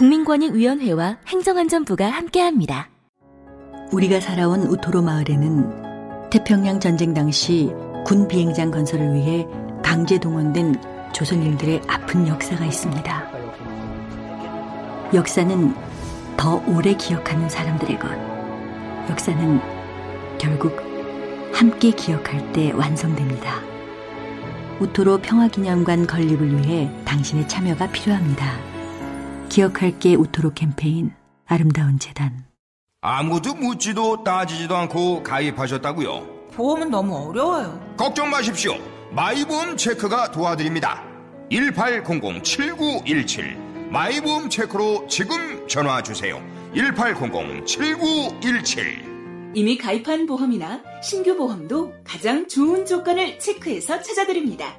국민권익위원회와 행정안전부가 함께합니다. 우리가 살아온 우토로 마을에는 태평양 전쟁 당시 군 비행장 건설을 위해 강제 동원된 조선인들의 아픈 역사가 있습니다. 역사는 더 오래 기억하는 사람들의 것. 역사는 결국 함께 기억할 때 완성됩니다. 우토로 평화기념관 건립을 위해 당신의 참여가 필요합니다. 기억할게 우토로 캠페인 아름다운 재단 아무도 묻지도 따지지도 않고 가입하셨다고요? 보험은 너무 어려워요. 걱정 마십시오. 마이보험 체크가 도와드립니다. 1800-7917 마이보험 체크로 지금 전화 주세요. 1800-7917 이미 가입한 보험이나 신규 보험도 가장 좋은 조건을 체크해서 찾아드립니다.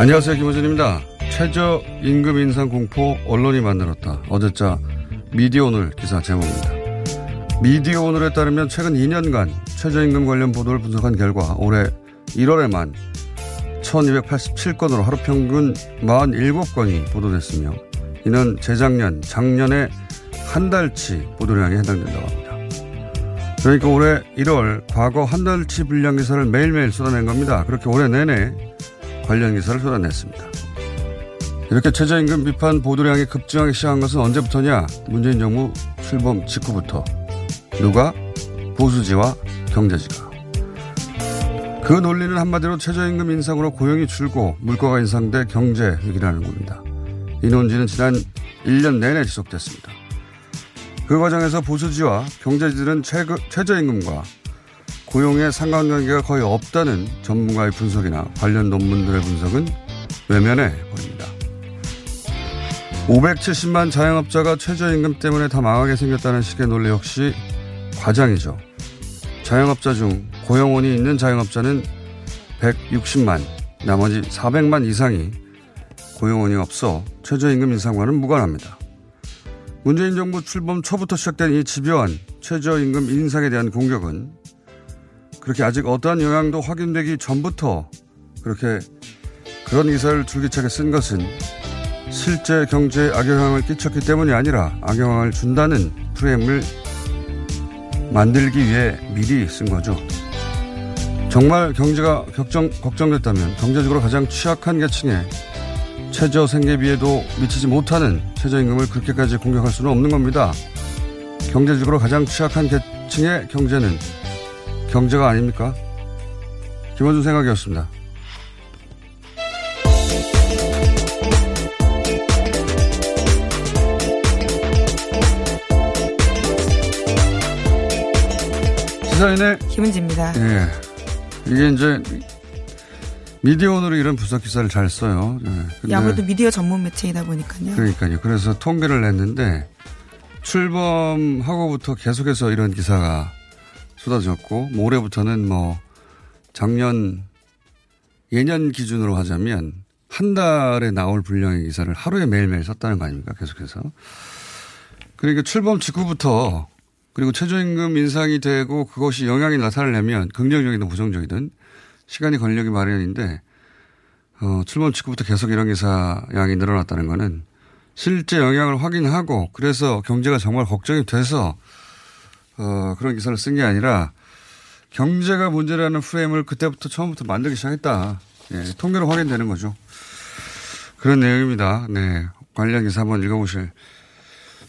안녕하세요. 김호준입니다. 최저임금 인상 공포 언론이 만들었다. 어제자 미디어 오늘 기사 제목입니다. 미디어 오늘에 따르면 최근 2년간 최저임금 관련 보도를 분석한 결과 올해 1월에만 1287건으로 하루 평균 47건이 보도됐으며 이는 재작년, 작년에 한 달치 보도량에 해당된다고 합니다. 그러니까 올해 1월 과거 한 달치 분량 기사를 매일매일 쏟아낸 겁니다. 그렇게 올해 내내 관련 기사를 쏟아냈습니다. 이렇게 최저임금 비판 보도량이 급증하기 시작한 것은 언제부터냐? 문재인 정부 출범 직후부터. 누가? 보수지와 경제지가. 그 논리는 한마디로 최저임금 인상으로 고용이 줄고 물가가 인상돼 경제 위기라는 겁니다. 이 논지는 지난 1년 내내 지속됐습니다. 그 과정에서 보수지와 경제지들은 최고, 최저임금과 고용의 상관관계가 거의 없다는 전문가의 분석이나 관련 논문들의 분석은 외면해 보입니다. 570만 자영업자가 최저임금 때문에 다 망하게 생겼다는 식의 논리 역시 과장이죠. 자영업자 중 고용원이 있는 자영업자는 160만, 나머지 400만 이상이 고용원이 없어 최저임금 인상과는 무관합니다. 문재인 정부 출범 초부터 시작된 이 집요한 최저임금 인상에 대한 공격은 그렇게 아직 어떠한 영향도 확인되기 전부터 그렇게 그런 기사를 줄기차게 쓴 것은 실제 경제에 악영향을 끼쳤기 때문이 아니라 악영향을 준다는 프레임을 만들기 위해 미리 쓴 거죠. 정말 경제가 걱정, 걱정됐다면 경제적으로 가장 취약한 계층에 최저 생계비에도 미치지 못하는 최저임금을 그렇게까지 공격할 수는 없는 겁니다. 경제적으로 가장 취약한 계층의 경제는 경제가 아닙니까? 김원준 생각이었습니다. 시사인의 김은지입니다. 예. 이게 이제 미디어오늘이 이런 부석 기사를 잘 써요. 예. 아무래도 미디어 전문 매체이다 보니까요. 그러니까요. 그래서 통계를 냈는데 출범하고부터 계속해서 이런 기사가 쏟아졌고 뭐 올해부터는 뭐 작년 예년 기준으로 하자면 한 달에 나올 분량의 기사를 하루에 매일매일 썼다는 거 아닙니까? 계속해서. 그러니까 출범 직후부터 그리고 최저임금 인상이 되고 그것이 영향이 나타나려면 긍정적이든 부정적이든 시간이 걸리기 마련인데 어, 출범 직후부터 계속 이런 기사 양이 늘어났다는 거는 실제 영향을 확인하고 그래서 경제가 정말 걱정이 돼서 어, 그런 기사를 쓴 게 아니라 경제가 문제라는 프레임을 그때부터 처음부터 만들기 시작했다. 예, 통계로 확인되는 거죠. 그런 내용입니다. 네. 관련 기사 한번 읽어보실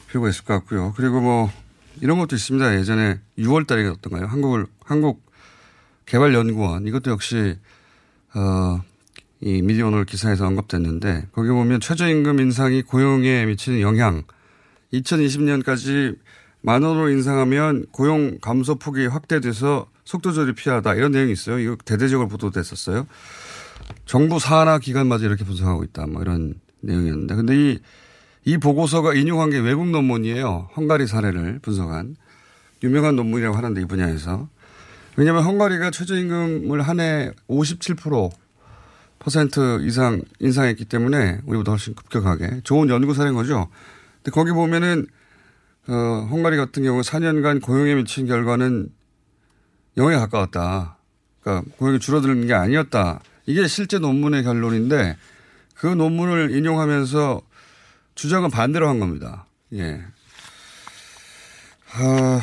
필요가 있을 것 같고요. 그리고 뭐 이런 것도 있습니다. 예전에 6월 달이었던가요? 한국을, 한국 개발연구원 이것도 역시 어, 이 미디어 오늘 기사에서 언급됐는데 거기 보면 최저임금 인상이 고용에 미치는 영향 2020년까지 만 원으로 인상하면 고용 감소 폭이 확대돼서 속도 조절이 필요하다 이런 내용이 있어요. 이거 대대적으로 보도됐었어요. 정부 산하 기관마저 이렇게 분석하고 있다. 뭐 이런 내용이었는데 근데 이, 이 보고서가 인용한 게 외국 논문이에요. 헝가리 사례를 분석한 유명한 논문이라고 하는데 이 분야에서 왜냐하면 헝가리가 최저임금을 한 해 57% 퍼센트 이상 인상했기 때문에 우리보다 훨씬 급격하게 좋은 연구 사례인 거죠. 근데 거기 보면은 어, 헝가리 같은 경우 4년간 고용에 미친 결과는 0에 가까웠다. 그러니까 고용이 줄어드는 게 아니었다. 이게 실제 논문의 결론인데 그 논문을 인용하면서 주장은 반대로 한 겁니다. 예. 아,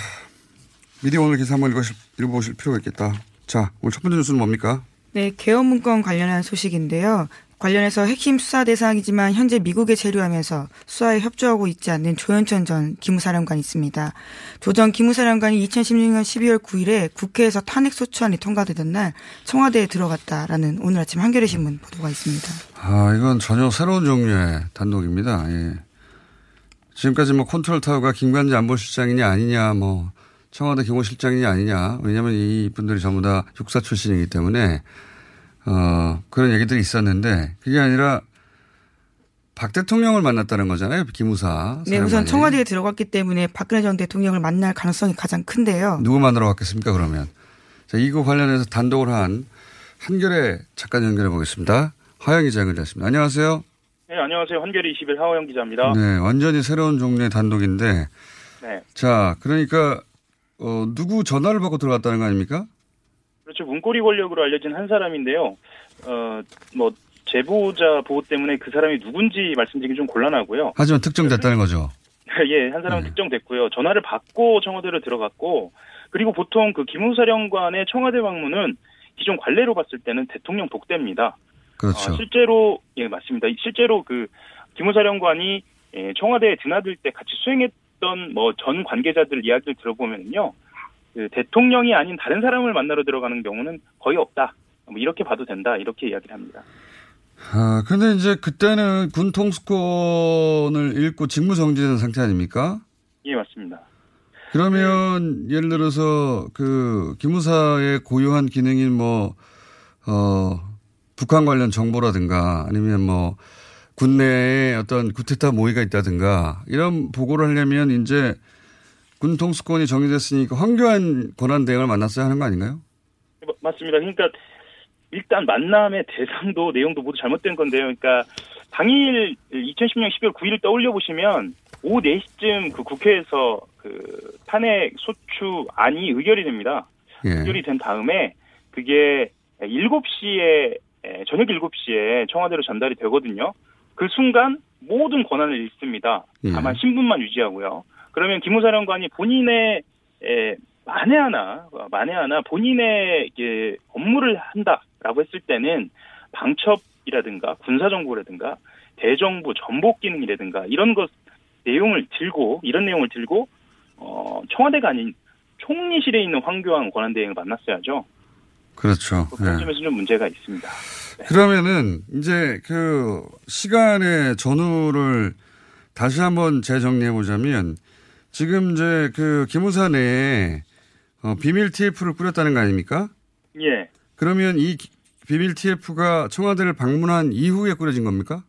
미리 오늘 기사 한번 읽으실, 읽어보실 필요가 있겠다. 자, 오늘 첫 번째 뉴스는 뭡니까? 네, 개헌 문건 관련한 소식인데요. 관련해서 핵심 수사 대상이지만 현재 미국에 체류하면서 수사에 협조하고 있지 않는 조현천 전 기무사령관이 있습니다. 조 전 기무사령관이 2016년 12월 9일에 국회에서 탄핵 소추안이 통과되던 날 청와대에 들어갔다라는 오늘 아침 한겨레 신문 보도가 있습니다. 아, 이건 전혀 새로운 종류의 단독입니다. 예. 지금까지 뭐 컨트롤 타워가 김관지 안보실장이냐 아니냐 뭐 청와대 경호실장이냐 아니냐 왜냐하면 이 분들이 전부 다 육사 출신이기 때문에 어, 그런 얘기들이 있었는데 그게 아니라 박 대통령을 만났다는 거잖아요. 기무사. 네, 우선 사령관이. 청와대에 들어갔기 때문에 박근혜 전 대통령을 만날 가능성이 가장 큰데요. 누구 만나러 갔겠습니까, 그러면? 자, 이거 관련해서 단독을 한 한결의 잠깐 연결해 보겠습니다. 하영 기자 연결됐습니다. 안녕하세요. 네, 안녕하세요. 한겨레 21 하호영 기자입니다. 네, 완전히 새로운 종류의 단독인데. 네. 자, 그러니까, 어, 누구 전화를 받고 들어갔다는 거 아닙니까? 그렇죠. 문고리 권력으로 알려진 한 사람인데요. 어, 뭐, 제보자 보호 때문에 그 사람이 누군지 말씀드리기 좀 곤란하고요. 하지만 특정됐다는 거죠. 예, 한 사람은 네. 특정됐고요. 전화를 받고 청와대로 들어갔고, 그리고 보통 그 기무사령관의 청와대 방문은 기존 관례로 봤을 때는 대통령 복대입니다. 그렇죠. 어, 실제로 예 맞습니다. 실제로 그 기무사령관이 예, 청와대에 드나들 때 같이 수행했던 뭐 전 관계자들 이야기를 들어보면요, 그 대통령이 아닌 다른 사람을 만나러 들어가는 경우는 거의 없다. 뭐 이렇게 봐도 된다. 이렇게 이야기를 합니다. 아, 근데 이제 그때는 군 통수권을 잃고 직무 정지된 상태 아닙니까? 예 맞습니다. 그러면 예를 들어서 그 기무사의 고유한 기능인 뭐, 어, 북한 관련 정보라든가 아니면 뭐 군내에 어떤 구테타 모의가 있다든가 이런 보고를 하려면 이제 군 통수권이 정해졌으니까 황교안 권한 대행을 만났어야 하는 거 아닌가요? 예, 마- 맞습니다. 그러니까 일단 만남의 대상도 내용도 모두 잘못된 건데요. 그러니까 당일 2010년 12월 9일 떠올려 보시면 오후 4시쯤 그 국회에서 그 탄핵 소추안이 의결이 됩니다. 예. 의결이 된 다음에 그게 7시에 저녁 7시에 청와대로 전달이 되거든요. 그 순간 모든 권한을 잃습니다. 예. 다만 신분만 유지하고요. 그러면 기무사령관이 본인의 에, 만에 하나 만에 하나 본인의 이게 업무를 한다라고 했을 때는 방첩이라든가 군사정보라든가 대정부 전복 기능이라든가 이런 것 내용을 들고 이런 내용을 들고 어, 청와대가 아닌 총리실에 있는 황교안 권한대행을 만났어야죠. 그렇죠. 그런 예. 점에서 좀 문제가 있습니다. 그러면은 이제 그 시간의 전후를 다시 한번 재정리해 보자면 지금 이제 그 기무사 내에 어, 비밀 TF를 꾸렸다는 거 아닙니까? 예, 그러면 이 기- 비밀 TF가 청와대를 방문한 이후에 꾸려진 겁니까?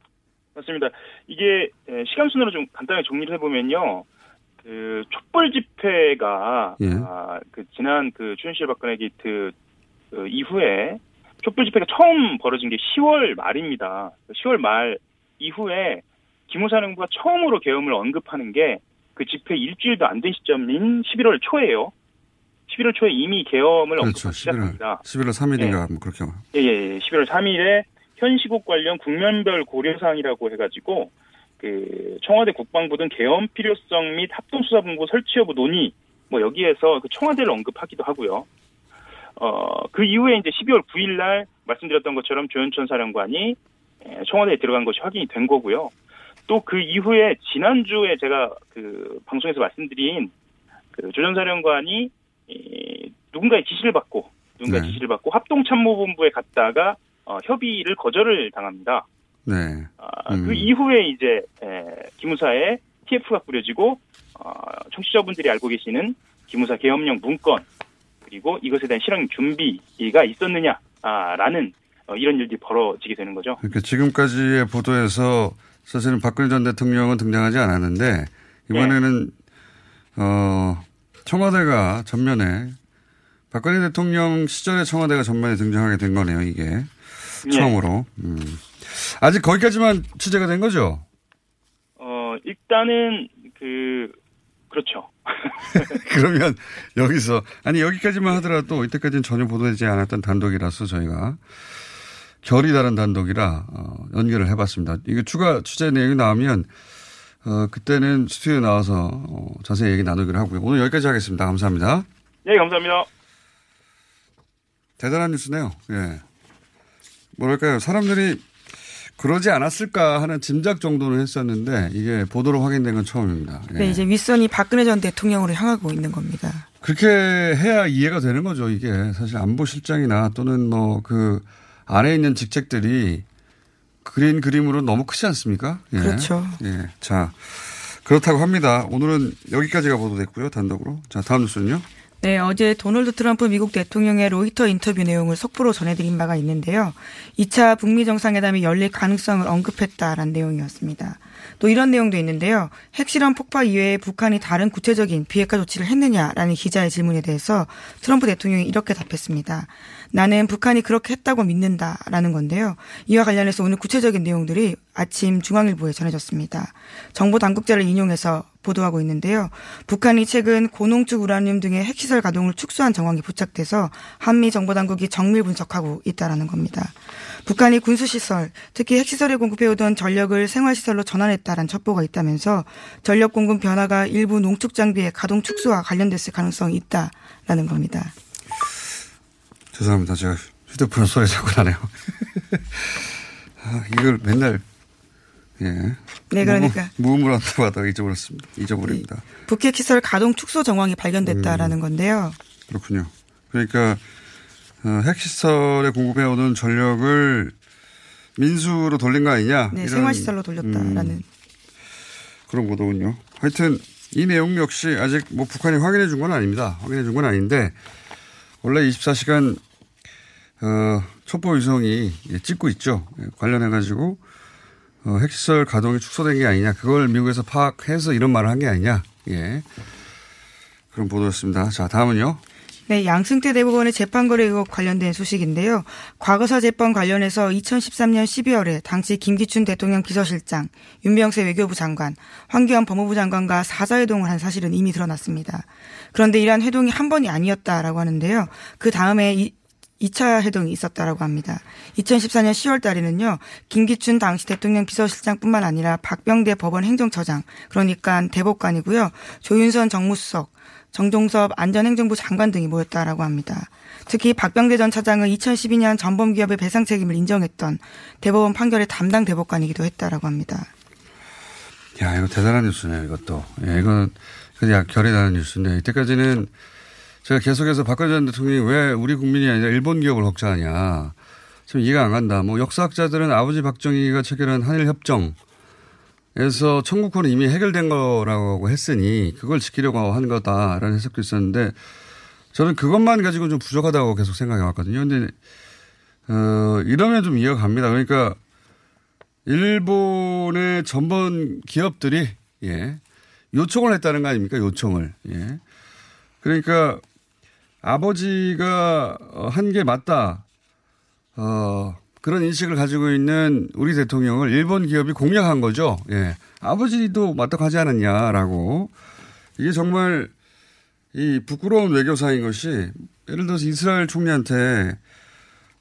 맞습니다. 이게 에, 시간 순으로 좀 간단하게 정리를 해보면요. 그 촛불 집회가 예. 아, 그 지난 그 최순실 박근혜 게이트 그 이후에 촛불 집회가 처음 벌어진 게 10월 말입니다. 10월 말 이후에 기무사령부가 처음으로 계엄을 언급하는 게 그 집회 일주일도 안 된 시점인 11월 초예요. 11월 초에 이미 계엄을 그렇죠. 언급하기 11월, 시작합니다. 11월 3일인가 뭐 그렇게. 예, 예, 예. 11월 3일에 현 시국 관련 국면별 고려사항이라고 해가지고 그 청와대 국방부 등 계엄 필요성 및 합동수사본부 설치 여부 논의 뭐 여기에서 그 청와대를 언급하기도 하고요. 어, 그 이후에 이제 12월 9일 날 말씀드렸던 것처럼 조현천 사령관이 에, 청와대에 들어간 것이 확인이 된 거고요. 또 그 이후에 지난주에 제가 그 방송에서 말씀드린 그 조전 사령관이 이, 누군가의 지시를 받고 누군가의 네. 지시를 받고 합동참모본부에 갔다가 어, 협의를 거절을 당합니다. 네. 아, 음. 그 이후에 이제 에, 기무사에 TF가 뿌려지고 어, 청취자분들이 알고 계시는 기무사 계엄령 문건 그리고 이것에 대한 실행 준비가 있었느냐라는 어, 이런 일들이 벌어지게 되는 거죠. 그러니까 지금까지의 보도에서 사실은 박근혜 전 대통령은 등장하지 않았는데 이번에는 어 청와대가 전면에 박근혜 대통령 시절의 청와대가 전면에 등장하게 된 거네요. 이게 예. 처음으로. 음. 아직 거기까지만 취재가 된 거죠. 어, 일단은 그 그렇죠. 그러면 여기서 아니 여기까지만 하더라도 이때까지는 전혀 보도되지 않았던 단독이라서 저희가 결이 다른 단독이라 어, 연결을 해봤습니다. 이거 추가 취재 내용이 나오면 어, 그때는 스튜디오에 나와서 어, 자세히 얘기 나누기로 하고요. 오늘 여기까지 하겠습니다. 감사합니다. 네, 감사합니다. 대단한 뉴스네요. 예. 뭐랄까요. 사람들이 그러지 않았을까 하는 짐작 정도는 했었는데 이게 보도로 확인된 건 처음입니다. 예. 네, 이제 윗선이 박근혜 전 대통령으로 향하고 있는 겁니다. 그렇게 해야 이해가 되는 거죠. 이게 사실 안보실장이나 또는 뭐 그 안에 있는 직책들이 그린 그림으로 너무 크지 않습니까? 예. 그렇죠. 예. 자 그렇다고 합니다. 오늘은 여기까지가 보도됐고요. 단독으로. 자 다음 뉴스는요. 네, 어제 도널드 트럼프 미국 대통령의 로이터 인터뷰 내용을 속보로 전해드린 바가 있는데요. 2차 북미 정상회담이 열릴 가능성을 언급했다라는 내용이었습니다. 또 이런 내용도 있는데요. 핵실험 폭파 이외에 북한이 다른 구체적인 비핵화 조치를 했느냐라는 기자의 질문에 대해서 트럼프 대통령이 이렇게 답했습니다. 나는 북한이 그렇게 했다고 믿는다라는 건데요. 이와 관련해서 오늘 구체적인 내용들이 아침 중앙일보에 전해졌습니다. 정보 당국자를 인용해서 보도하고 있는데요. 북한이 최근 고농축 우라늄 등의 핵시설 가동을 축소한 정황이 포착돼서 한미 정보 당국이 정밀 분석하고 있다라는 겁니다. 북한이 군수 시설, 특히 핵시설에 공급해오던 전력을 생활시설로 전환했다는 첩보가 있다면서 전력 공급 변화가 일부 농축 장비의 가동 축소와 관련됐을 가능성이 있다라는 겁니다. 죄송합니다. 제가 휴대폰 소리 자꾸 나네요. 아, 이걸 맨날 예. 네, 그러니까. 무음으로 한다고 하다가 잊어버렸습니다. 잊어버립니다. 북핵 시설 가동 축소 정황이 발견됐다라는 건데요. 그렇군요. 그러니까 어, 핵시설에 공급해오는 전력을 민수로 돌린 거 아니냐? 네, 생활시설로 돌렸다라는. 음, 그런 보도군요. 하여튼 이 내용 역시 아직 뭐 북한이 확인해 준 건 아닙니다. 확인해 준 건 아닌데 원래 24시간 어, 첩보 위성이 예, 찍고 있죠. 예, 관련해 가지고 어, 핵시설 가동이 축소된 게 아니냐. 그걸 미국에서 파악해서 이런 말을 한 게 아니냐. 예. 그런 보도였습니다. 자, 다음은요. 네, 양승태 대법원의 재판 거래 의혹 관련된 소식인데요. 과거사 재판 관련해서 2013년 12월에 당시 김기춘 대통령 비서실장, 윤병세 외교부 장관, 황교안 법무부 장관과 사자회동을 한 사실은 이미 드러났습니다. 그런데 이러한 회동이 한 번이 아니었다라고 하는데요. 그 다음에 이, 2차 회동이 있었다라고 합니다. 2014년 10월 달에는요. 김기춘 당시 대통령 비서실장뿐만 아니라 박병대 법원 행정처장, 그러니까 대법관이고요. 조윤선 정무수석, 정종섭 안전행정부 장관 등이 모였다라고 합니다. 특히 박병대 전 차장은 2012년 전범기업의 배상 책임을 인정했던 대법원 판결의 담당 대법관이기도 했다라고 합니다. 야, 이거 대단한 뉴스네요, 이것도. 예, 이건 그냥 결이 나는 뉴스인데, 이때까지는 제가 계속해서 박근혜 전 대통령이 왜 우리 국민이 아니라 일본 기업을 혹자하냐. 좀 이해가 안 간다. 뭐 역사학자들은 아버지 박정희가 체결한 한일 협정에서 청구권은 이미 해결된 거라고 했으니 그걸 지키려고 한 거다라는 해석도 있었는데 저는 그것만 가지고 좀 부족하다고 계속 생각해 왔거든요. 근데, 어, 이러면 좀 이해가 갑니다. 그러니까 일본의 전범 기업들이 예. 요청을 했다는 거 아닙니까? 요청을. 예. 그러니까 아버지가 한 게 맞다. 어, 그런 인식을 가지고 있는 우리 대통령을 일본 기업이 공략한 거죠. 예. 아버지도 맞다고 하지 않았냐라고. 이게 정말 이 부끄러운 외교사인 것이 예를 들어서 이스라엘 총리한테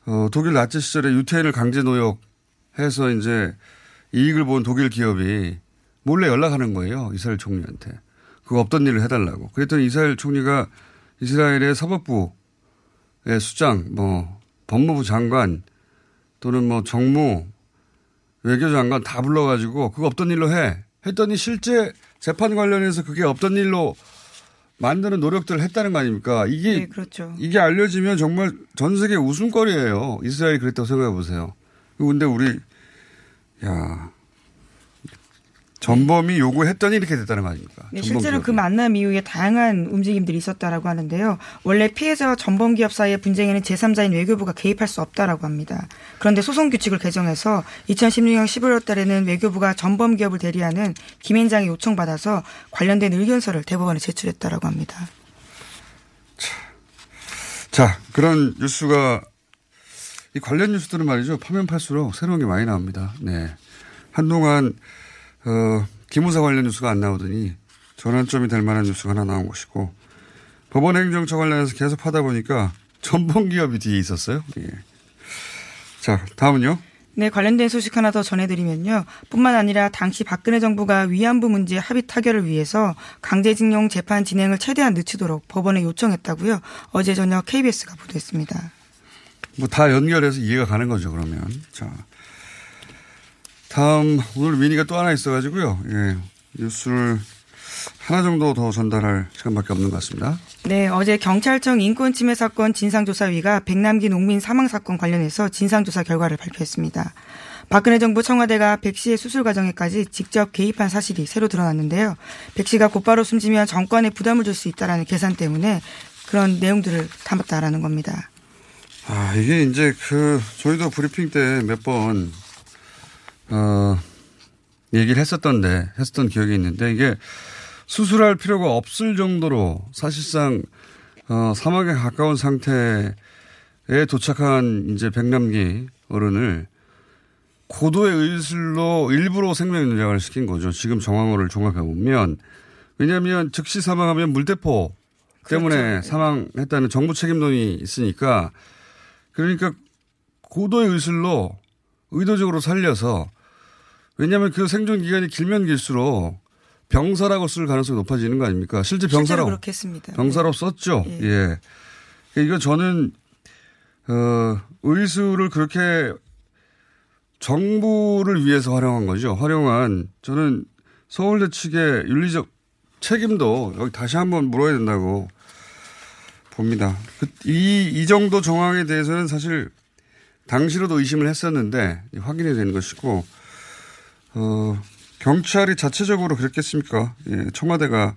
어, 독일 나치 시절에 유태인을 강제 노역해서 이제 이익을 본 독일 기업이 몰래 연락하는 거예요. 이스라엘 총리한테. 그거 없던 일을 해달라고. 그랬더니 이스라엘 총리가 이스라엘의 사법부의 수장, 뭐 법무부 장관 또는 뭐 정무 외교장관 다 불러가지고 그거 없던 일로 해. 했더니 실제 재판 관련해서 그게 없던 일로 만드는 노력들을 했다는 거 아닙니까? 이게 네, 그렇죠. 이게 알려지면 정말 전 세계 웃음거리예요. 이스라엘이 그랬다고 생각해 보세요. 근데 우리 야 전범이 요구했더니 이렇게 됐다는 거 아닙니까? 네, 실제로. 그 만남 이후에 다양한 움직임들이 있었다라고 하는데요. 원래 피해자와 전범 기업 사이의 분쟁에는 제3자인 외교부가 개입할 수 없다라고 합니다. 그런데 소송 규칙을 개정해서 2016년 11월 달에는 외교부가 전범 기업을 대리하는 김앤장이 요청받아서 관련된 의견서를 대법원에 제출했다라고 합니다. 자 그런 뉴스가 이 관련 뉴스들은 말이죠. 파면 팔수록 새로운 게 많이 나옵니다. 네. 한동안 어, 기무사 관련 뉴스가 안 나오더니 전환점이 될 만한 뉴스가 하나 나온 것이고 법원 행정처 관련해서 계속 하다 보니까 전범 기업이 뒤에 있었어요. 예. 자 다음은요. 네, 관련된 소식 하나 더 전해드리면요. 뿐만 아니라 당시 박근혜 정부가 위안부 문제 합의 타결을 위해서 강제징용 재판 진행을 최대한 늦추도록 법원에 요청했다고요. 어제 저녁 KBS가 보도했습니다. 뭐 다 연결해서 이해가 가는 거죠, 그러면. 자. 다음, 오늘 미니가 또 하나 있어가지고요. 예. 뉴스를 하나 정도 더 전달할 시간밖에 없는 것 같습니다. 네, 어제 경찰청 인권침해 사건 진상조사위가 백남기 농민 사망 사건 관련해서 진상조사 결과를 발표했습니다. 박근혜 정부 청와대가 백 씨의 수술 과정에까지 직접 개입한 사실이 새로 드러났는데요. 백 씨가 곧바로 숨지면 정권에 부담을 줄 수 있다라는 계산 때문에 그런 내용들을 담았다라는 겁니다. 아, 이게 이제 그, 저희도 브리핑 때 몇 번, 어, 얘기를 했었던데, 했었던 기억이 있는데, 이게 수술할 필요가 없을 정도로 사실상, 어, 사막에 가까운 상태에 도착한 이제 백남기 어른을 고도의 의술로 일부러 생명 연장을 시킨 거죠. 지금 정황을 종합해 보면. 왜냐하면 즉시 사망하면 물대포 때문에 사망했다는 정부 책임론이 있으니까 그러니까 고도의 의술로 의도적으로 살려서 왜냐하면 그 생존 기간이 길면 길수록 병사라고 쓸 가능성이 높아지는 거 아닙니까? 실제 병사라고 그렇게 했습니다. 병사로 썼죠. 예. 예. 이거 저는 어 의술을 그렇게 정부를 위해서 활용한 거죠. 활용한 저는 서울대 측의 윤리적 책임도 여기 다시 한번 물어야 된다고 봅니다. 그, 이, 이 정도 정황에 대해서는 사실 당시로도 의심을 했었는데 확인이 된 것이고, 어, 경찰이 자체적으로 그랬겠습니까? 예, 청와대가,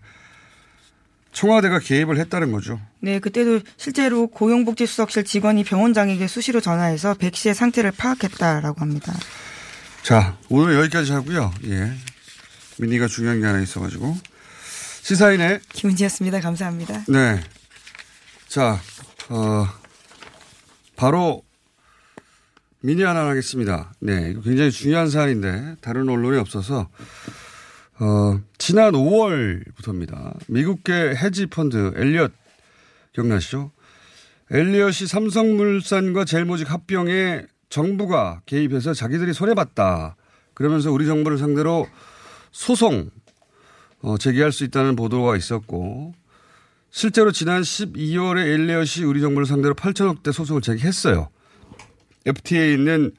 청와대가 개입을 했다는 거죠. 네, 그때도 실제로 고용복지수석실 직원이 병원장에게 수시로 전화해서 백 씨의 상태를 파악했다라고 합니다. 자, 오늘 여기까지 하고요. 예. 미니가 중요한 게 하나 있어가지고. 시사인의 김은지였습니다. 감사합니다. 네. 자, 어, 바로 미니 하나 하겠습니다. 네. 굉장히 중요한 사안인데 다른 언론이 없어서 어, 지난 5월부터입니다. 미국계 헤지 펀드 엘리엇 기억나시죠? 엘리엇이 삼성물산과 제일모직 합병에 정부가 개입해서 자기들이 손해봤다. 그러면서 우리 정부를 상대로 소송 어, 제기할 수 있다는 보도가 있었고 실제로 지난 12월에 엘리엇이 우리 정부를 상대로 8천억 대 소송을 제기했어요. FTA에 있는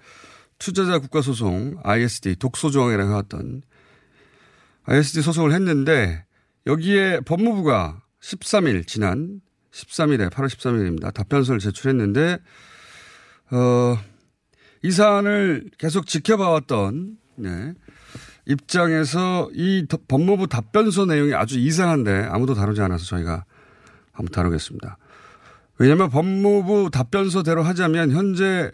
투자자 국가 소송 ISD 독소 조항이라고 해왔던 ISD 소송을 했는데 여기에 법무부가 13일 지난 13일에 8월 13일입니다. 답변서를 제출했는데 어, 이 사안을 계속 지켜봐왔던 네, 입장에서 이 더- 법무부 답변서 내용이 아주 이상한데 아무도 다루지 않아서 저희가 한번 다루겠습니다. 왜냐하면 법무부 답변서대로 하자면 현재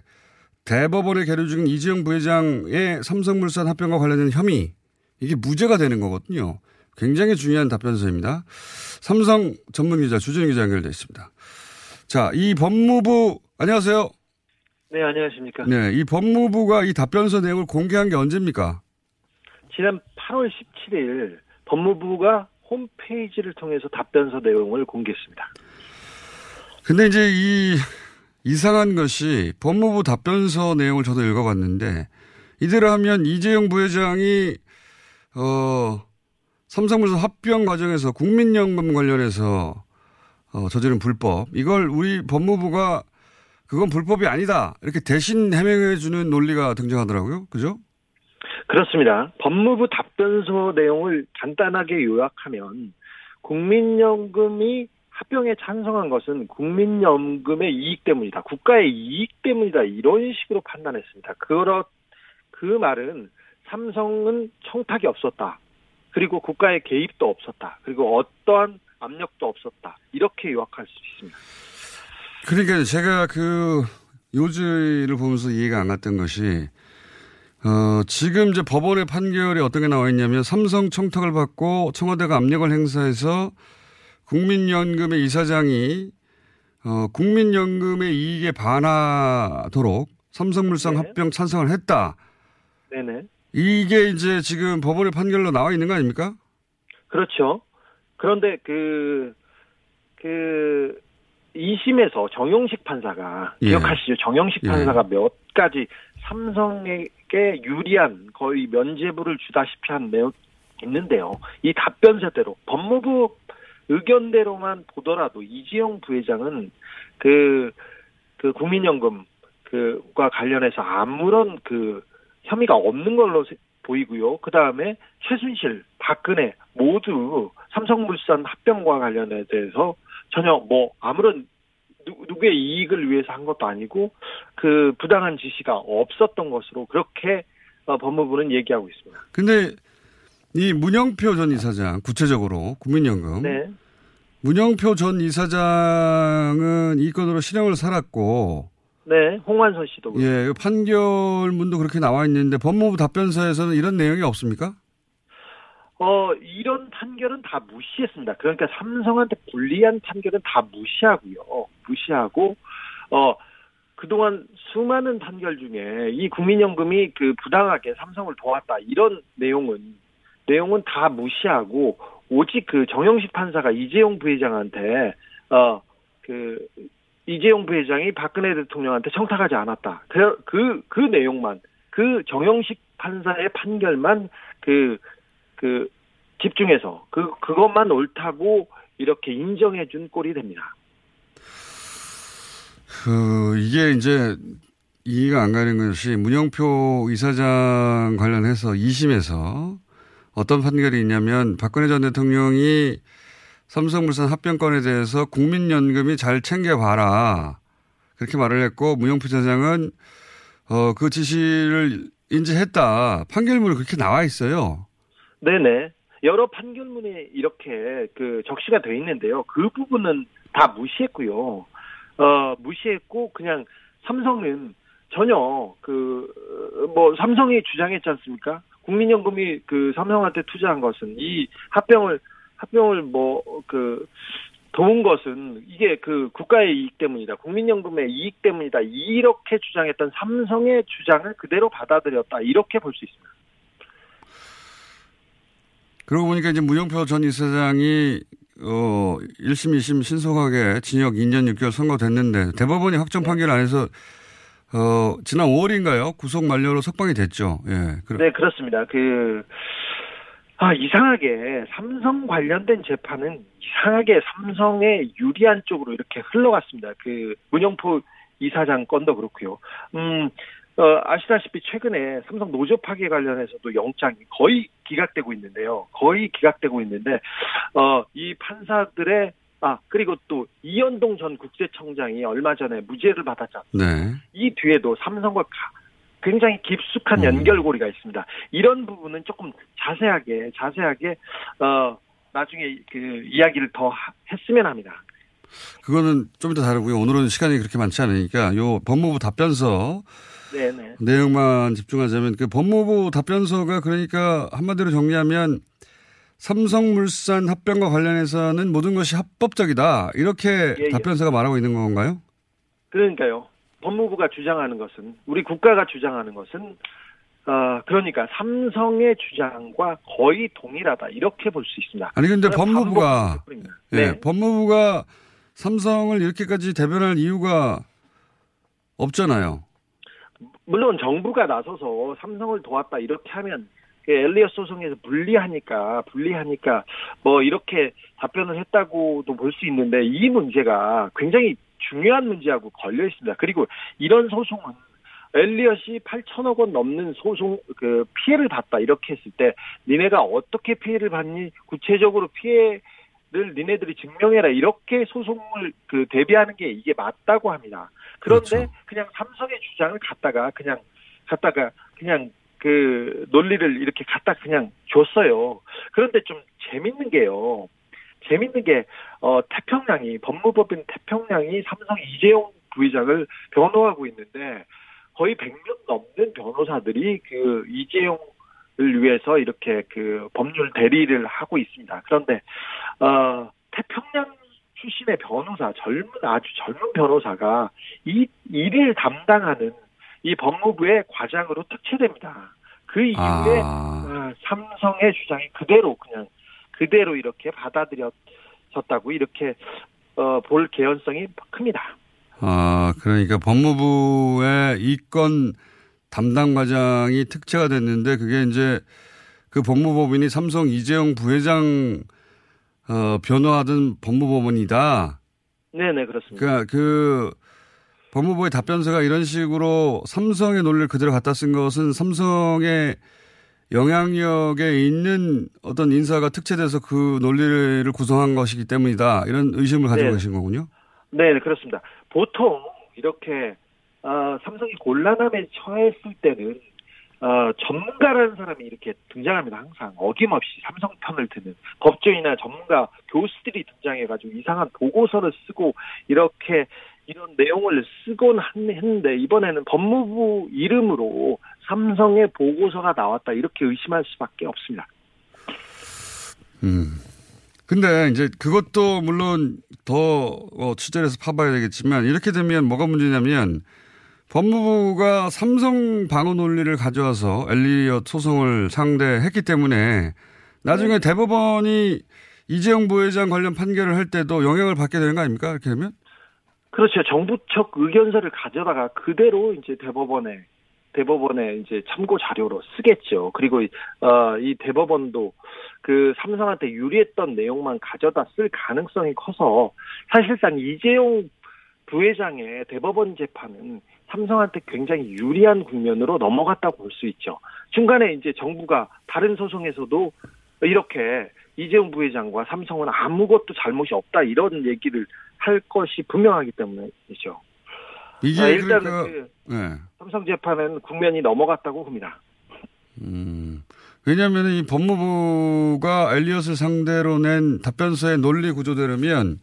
대법원에 계류 중인 이재용 부회장의 삼성물산 합병과 관련된 혐의 이게 무죄가 되는 거거든요. 굉장히 중요한 답변서입니다. 삼성 전문 기자 주진우 기자 연결돼 있습니다. 자, 이 법무부 안녕하세요. 네, 안녕하십니까. 네, 이 법무부가 이 답변서 내용을 공개한 게 언제입니까? 지난 8월 17일 법무부가 홈페이지를 통해서 답변서 내용을 공개했습니다. 근데 이제 이 이상한 것이 법무부 답변서 내용을 저도 읽어봤는데 이대로 하면 이재용 부회장이 어 삼성물산 합병 과정에서 국민연금 관련해서 어, 저지른 불법 이걸 우리 법무부가 그건 불법이 아니다 이렇게 대신 해명해 주는 논리가 등장하더라고요. 그죠? 그렇습니다. 법무부 답변서 내용을 간단하게 요약하면 국민연금이 합병에 찬성한 것은 국민연금의 이익 때문이다. 국가의 이익 때문이다. 이런 식으로 판단했습니다. 그렇 그 말은 삼성은 청탁이 없었다. 그리고 국가의 개입도 없었다. 그리고 어떠한 압력도 없었다. 이렇게 요약할 수 있습니다. 그러니까 제가 그 요지를 보면서 이해가 안 갔던 것이 어, 지금 이제 법원의 판결이 어떤 게 나와 있냐면 삼성 청탁을 받고 청와대가 압력을 행사해서 국민연금의 이사장이 어, 국민연금의 이익에 반하도록 삼성물산 네. 합병 찬성을 했다. 네네. 이게 이제 지금 법원의 판결로 나와 있는 거 아닙니까? 그렇죠. 그런데 그, 그, 2심에서 정용식 판사가, 예. 기억하시죠? 정용식 예. 판사가 몇 가지 삼성에게 유리한 거의 면죄부를 주다시피 한 내용 있는데요. 이 답변서대로 법무부 의견대로만 보더라도 이지영 부회장은 그, 그 국민연금 그과 관련해서 아무런 그 혐의가 없는 걸로 세- 보이고요. 그 다음에 최순실, 박근혜 모두 삼성물산 합병과 관련해 대해서 전혀 뭐 아무런 누, 누구의 이익을 위해서 한 것도 아니고 그 부당한 지시가 없었던 것으로 그렇게 어, 법무부는 얘기하고 있습니다. 근데 이 문영표 전 이사장 구체적으로 국민연금 네, 문영표 전 이사장은 이 건으로 실형을 살았고 네, 홍완선 씨도 그렇고. 예, 그 판결문도 그렇게 나와 있는데 법무부 답변서에서는 이런 내용이 없습니까? 어, 이런 판결은 다 무시했습니다. 그러니까 삼성한테 불리한 판결은 다 무시하고요. 무시하고, 어, 그동안 수많은 판결 중에 이 국민연금이 그 부당하게 삼성을 도왔다. 이런 내용은, 내용은 다 무시하고, 오직 그 정영식 판사가 이재용 부회장한테, 어, 그, 이재용 부회장이 박근혜 대통령한테 청탁하지 않았다. 그, 그, 그 내용만, 그 정영식 판사의 판결만 그, 그 집중해서 그 그것만 옳다고 이렇게 인정해 준 꼴이 됩니다. 그 이게 이제 이해가 안 가는 것이 문영표 이사장 관련해서 2심에서 어떤 판결이 있냐면 박근혜 전 대통령이 삼성물산 합병건에 대해서 국민연금이 잘 챙겨봐라 그렇게 말을 했고 문영표 이사장은 어, 그 지시를 인지했다 판결문이 그렇게 나와 있어요. 네네. 여러 판결문에 이렇게 그 적시가 돼 있는데요. 그 부분은 다 무시했고요. 어, 무시했고 그냥 삼성은 전혀 그 뭐 삼성이 주장했지 않습니까? 국민연금이 그 삼성한테 투자한 것은 이 합병을 합병을 뭐 그 도운 것은 이게 그 국가의 이익 때문이다. 국민연금의 이익 때문이다. 이렇게 주장했던 삼성의 주장을 그대로 받아들였다. 이렇게 볼 수 있습니다. 그러고 보니까 이제 문영표 전 이사장이 어 1심, 2심 신속하게 징역 2년 6개월 선고됐는데 대법원이 확정 판결 안에서 어 지난 5월인가요? 구속 만료로 석방이 됐죠. 예. 그래- 네, 그렇습니다. 그, 아, 이상하게 삼성 관련된 재판은 이상하게 삼성에 유리한 쪽으로 이렇게 흘러갔습니다. 그, 문영포 이사장 건도 그렇고요. 음, 어, 아시다시피 최근에 삼성 노조 파괴 관련해서도 영장이 거의 기각되고 있는데요. 거의 기각되고 있는데, 어, 이 판사들의 아, 그리고 또 이현동 전 국세청장이 얼마 전에 무죄를 않습니까? 네. 이 뒤에도 삼성과 가- 굉장히 깊숙한 음. 연결고리가 있습니다. 이런 부분은 조금 자세하게 자세하게 어 나중에 그 이야기를 더 하- 했으면 합니다. 그거는 좀 이따 다르고요. 오늘은 시간이 그렇게 많지 않으니까 요 법무부 답변서 네네. 내용만 집중하자면 그 법무부 답변서가 그러니까 한마디로 정리하면 삼성물산 합병과 관련해서는 모든 것이 합법적이다. 이렇게 예, 예. 답변서가 말하고 있는 건가요? 그러니까요. 법무부가 주장하는 것은 우리 국가가 주장하는 것은 어 그러니까 삼성의 주장과 거의 동일하다 이렇게 볼 수 있습니다. 아니 근데 법무부가. 예, 네. 법무부가 삼성을 이렇게까지 대변할 이유가 없잖아요. 물론 정부가 나서서 삼성을 도왔다 이렇게 하면 그 엘리엇 소송에서 불리하니까 불리하니까 뭐 이렇게 답변을 했다고도 볼 수 있는데 이 문제가 굉장히 중요한 문제하고 걸려 있습니다. 그리고 이런 소송은 엘리엇이 8천억 원 넘는 소송 그 피해를 봤다 이렇게 했을 때 니네가 어떻게 피해를 받니 구체적으로 피해 를 니네들이 증명해라 이렇게 소송을 그 대비하는 게 이게 맞다고 합니다. 그런데 그렇죠. 그냥 삼성의 주장을 갖다가 그냥 갖다가 그냥 그 논리를 이렇게 갖다 그냥 줬어요. 그런데 좀 재밌는 게요. 재밌는 게 어, 태평양이 법무법인 태평양이 삼성 이재용 부회장을 변호하고 있는데 거의 100명 넘는 변호사들이 그 이재용을 위해서 이렇게 그 법률 대리를 하고 있습니다. 그런데 어, 태평양 출신의 변호사 젊은 아주 젊은 변호사가 이 일을 담당하는 이 법무부의 과장으로 특채됩니다. 그 이후에 아, 아, 삼성의 주장이 그대로 그냥 그대로 이렇게 받아들여졌다고 이렇게 어, 볼 개연성이 큽니다. 아, 그러니까 법무부의 이건 담당 과장이 특채가 됐는데 그게 이제 그 법무법인이 삼성 이재용 부회장 어, 변호하던 법무법원이다. 네네 그렇습니다. 그러니까 그 법무부의 답변서가 이런 식으로 삼성의 논리를 그대로 갖다 쓴 것은 삼성의 영향력에 있는 어떤 인사가 특채돼서 그 논리를 구성한 것이기 때문이다. 이런 의심을 가지고 네. 계신 거군요. 네 그렇습니다. 보통 이렇게 어, 삼성이 곤란함에 처했을 때는 어, 전문가라는 사람이 이렇게 등장합니다. 항상 어김없이 삼성 편을 드는 법조인이나 전문가 교수들이 등장해가지고 이상한 보고서를 쓰고 이렇게 이런 내용을 쓰곤 한- 했는데 이번에는 법무부 이름으로 삼성의 보고서가 나왔다 이렇게 의심할 수밖에 없습니다. 음. 근데 이제 그것도 물론 더 어, 취재해서 파봐야 되겠지만 이렇게 되면 뭐가 문제냐면 법무부가 삼성 방어 논리를 가져와서 엘리엇 소송을 상대했기 때문에 나중에 대법원이 이재용 부회장 관련 판결을 할 때도 영향을 받게 되는 거 아닙니까? 이렇게 되면? 그렇죠. 정부 측 의견서를 가져다가 그대로 이제 대법원에 대법원에 이제 참고 자료로 쓰겠죠. 그리고 이, 어, 이 대법원도 그 삼성한테 유리했던 내용만 가져다 쓸 가능성이 커서 사실상 이재용 부회장의 대법원 재판은 삼성한테 굉장히 유리한 국면으로 넘어갔다고 볼 수 있죠. 중간에 이제 정부가 다른 소송에서도 이렇게 이재용 부회장과 삼성은 아무것도 잘못이 없다 이런 얘기를 할 것이 분명하기 때문이죠. 이게 아, 일단 그러니까 그 네. 삼성 재판은 국면이 넘어갔다고 봅니다. 음. 왜냐하면 이 법무부가 엘리엇을 상대로 낸 답변서의 논리 구조대로면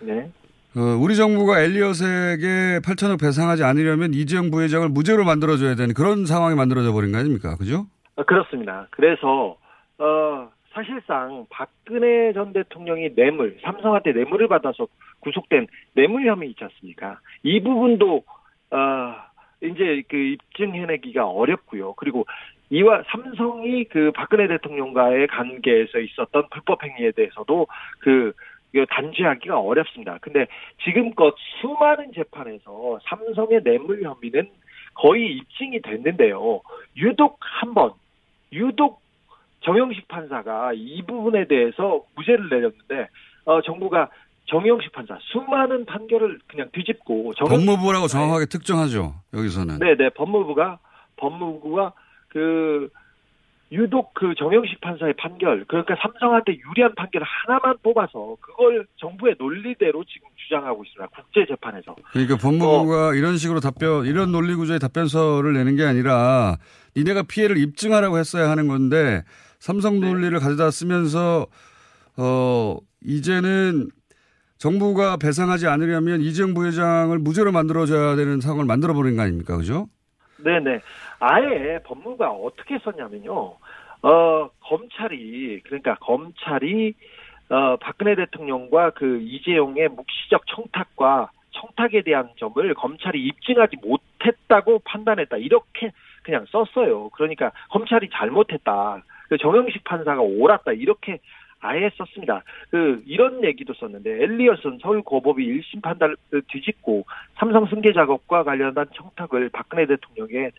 네. 어, 우리 정부가 엘리엇에게 8천억 배상하지 않으려면 이재용 부회장을 무죄로 만들어줘야 되는 그런 상황이 만들어져 버린 거 아닙니까? 그죠? 아, 그렇습니다. 그래서 어 사실상 박근혜 전 대통령이 뇌물 삼성한테 뇌물을 받아서 구속된 뇌물 혐의 있지 않습니까? 이 부분도 어 이제 그 입증해내기가 어렵고요. 그리고 이와 삼성이 그 박근혜 대통령과의 관계에서 있었던 불법 행위에 대해서도 그 이거 단죄하기가 어렵습니다. 근데 지금껏 수많은 재판에서 삼성의 뇌물 혐의는 거의 입증이 됐는데요. 유독 한 번, 유독 정영식 판사가 이 부분에 대해서 무죄를 내렸는데, 어, 정부가 정영식 판사 수많은 판결을 그냥 뒤집고 법무부라고 판사의- 정확하게 특정하죠. 여기서는. 네, 네, 법무부가 법무부가 그 유독 그 정영식 판사의 판결, 그러니까 삼성한테 유리한 판결 하나만 뽑아서 그걸 정부의 논리대로 지금 주장하고 있습니다. 국제 재판에서. 그러니까 어. 법무부가 이런 식으로 답변, 이런 논리 구조의 답변서를 내는 게 아니라 니네가 피해를 입증하라고 했어야 하는 건데 삼성 네. 논리를 가져다 쓰면서 어 이제는 정부가 배상하지 않으려면 이재용 부회장을 무죄로 만들어줘야 되는 상황을 만들어 버린 거 아닙니까, 그죠? 네네. 아예 법무부가 어떻게 썼냐면요. 어, 검찰이, 그러니까 검찰이, 어, 박근혜 대통령과 그 이재용의 묵시적 청탁과 청탁에 대한 점을 검찰이 입증하지 못했다고 판단했다. 이렇게 그냥 썼어요. 그러니까 검찰이 잘못했다. 그 정영식 판사가 옳았다. 이렇게 아예 썼습니다. 그 이런 얘기도 썼는데 엘리엇은 서울 고법이 1심 판단을 뒤집고 삼성 승계 작업과 관련한 청탁을 박근혜 대통령에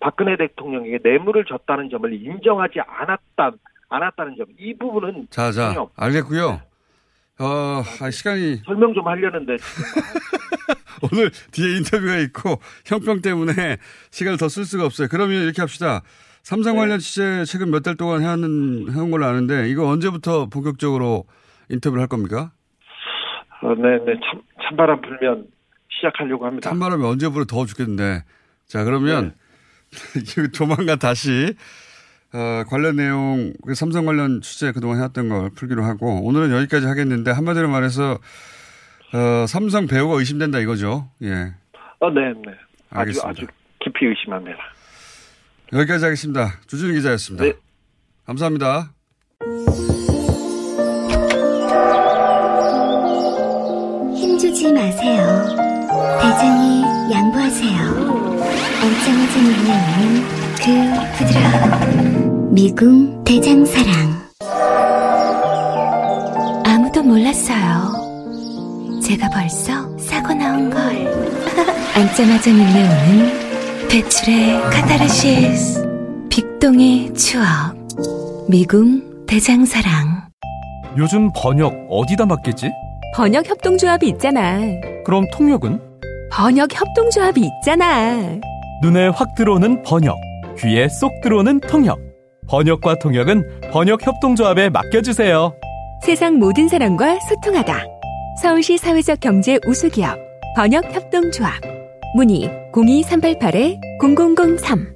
박근혜 대통령에게 뇌물을 줬다는 점을 인정하지 않았다 않았다는 점 이 부분은 자, 자, 전혀 알겠고요. 어, 아, 시간이 설명 좀 하려는데 오늘 뒤에 인터뷰가 있고 형평 때문에 시간을 더 쓸 수가 없어요. 그러면 이렇게 합시다. 삼성 관련 취재 최근 몇 달 동안 해왔는, 해온 걸로 아는데 이거 언제부터 본격적으로 인터뷰를 할 겁니까? 어, 네, 네, 참, 찬바람 불면 시작하려고 합니다. 찬바람이 언제 불어 더워 죽겠는데. 자, 그러면 조만간 다시 어, 관련 내용, 그 삼성 관련 취재 그동안 해왔던 걸 풀기로 하고 오늘은 여기까지 하겠는데 한마디로 말해서 어, 삼성 배우가 의심된다 이거죠. 예. 어, 네, 네. 아주 알겠습니다. 아주 깊이 의심합니다. 여기까지 하겠습니다. 주준희 기자였습니다. 네. 감사합니다. 힘주지 마세요. 대장이 양보하세요. 얼짱하지 밀려오는 그 부드러운 미궁 대장사랑. 아무도 몰랐어요. 제가 벌써 사고 나온 걸. 앉자마자 밀려오는 배출의 카타르시스. 빅동의 추억. 미궁 대장사랑. 요즘 번역 어디다 맡겠지? 번역 협동조합이 있잖아. 그럼 통역은? 번역 협동조합이 있잖아. 눈에 확 들어오는 번역, 귀에 쏙 들어오는 통역. 번역과 통역은 번역 협동조합에 맡겨주세요. 세상 모든 사람과 소통하다. 서울시 사회적 경제 우수기업 번역 협동조합. 문의 02388-0003.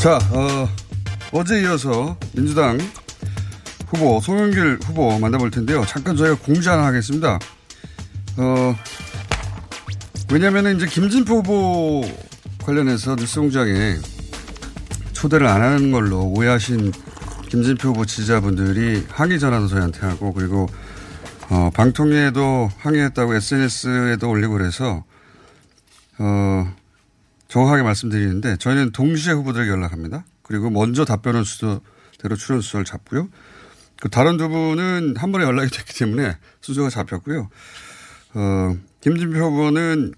자, 어, 어제 이어서 민주당 후보 송영길 후보 만나볼 텐데요. 잠깐 저희가 공지 하나 하겠습니다. 어, 왜냐면은 이제 김진표 후보 관련해서 뉴스 공장에 초대를 안 하는 걸로 오해하신 김진표 후보 지지자분들이 항의 전화도 저희한테 하고 그리고 어, 방통위에도 항의했다고 SNS에도 올리고 그래서 어, 정확하게 말씀드리는데 저희는 동시에 후보들에게 연락합니다. 그리고 먼저 답변을 순서대로 출연 순서를 잡고요. 그 다른 두 분은 한 번에 연락이 됐기 때문에 순서가 잡혔고요. 어, 김진표 후보는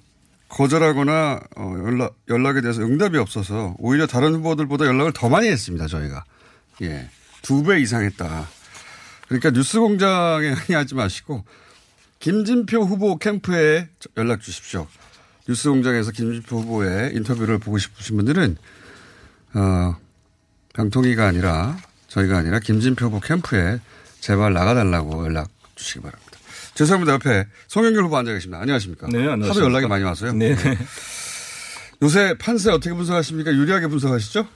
거절하거나 어, 연락, 연락에 대해서 응답이 없어서 오히려 다른 후보들보다 연락을 더 많이 했습니다. 저희가. 예. 두 배 이상 했다. 그러니까 뉴스 공장에 항의하지 마시고 김진표 후보 캠프에 연락 주십시오. 뉴스 공장에서 김진표 후보의 인터뷰를 보고 싶으신 분들은 어, 방통위가 아니라 저희가 아니라 김진표 후보 캠프에 제발 나가달라고 연락 주시기 바랍니다. 죄송합니다. 옆에 송영길 후보 앉아 계십니다. 안녕하십니까? 네, 안녕하십니까. 하도 연락이 많이 와서요. 네. 요새 판세 어떻게 분석하십니까? 유리하게 분석하시죠?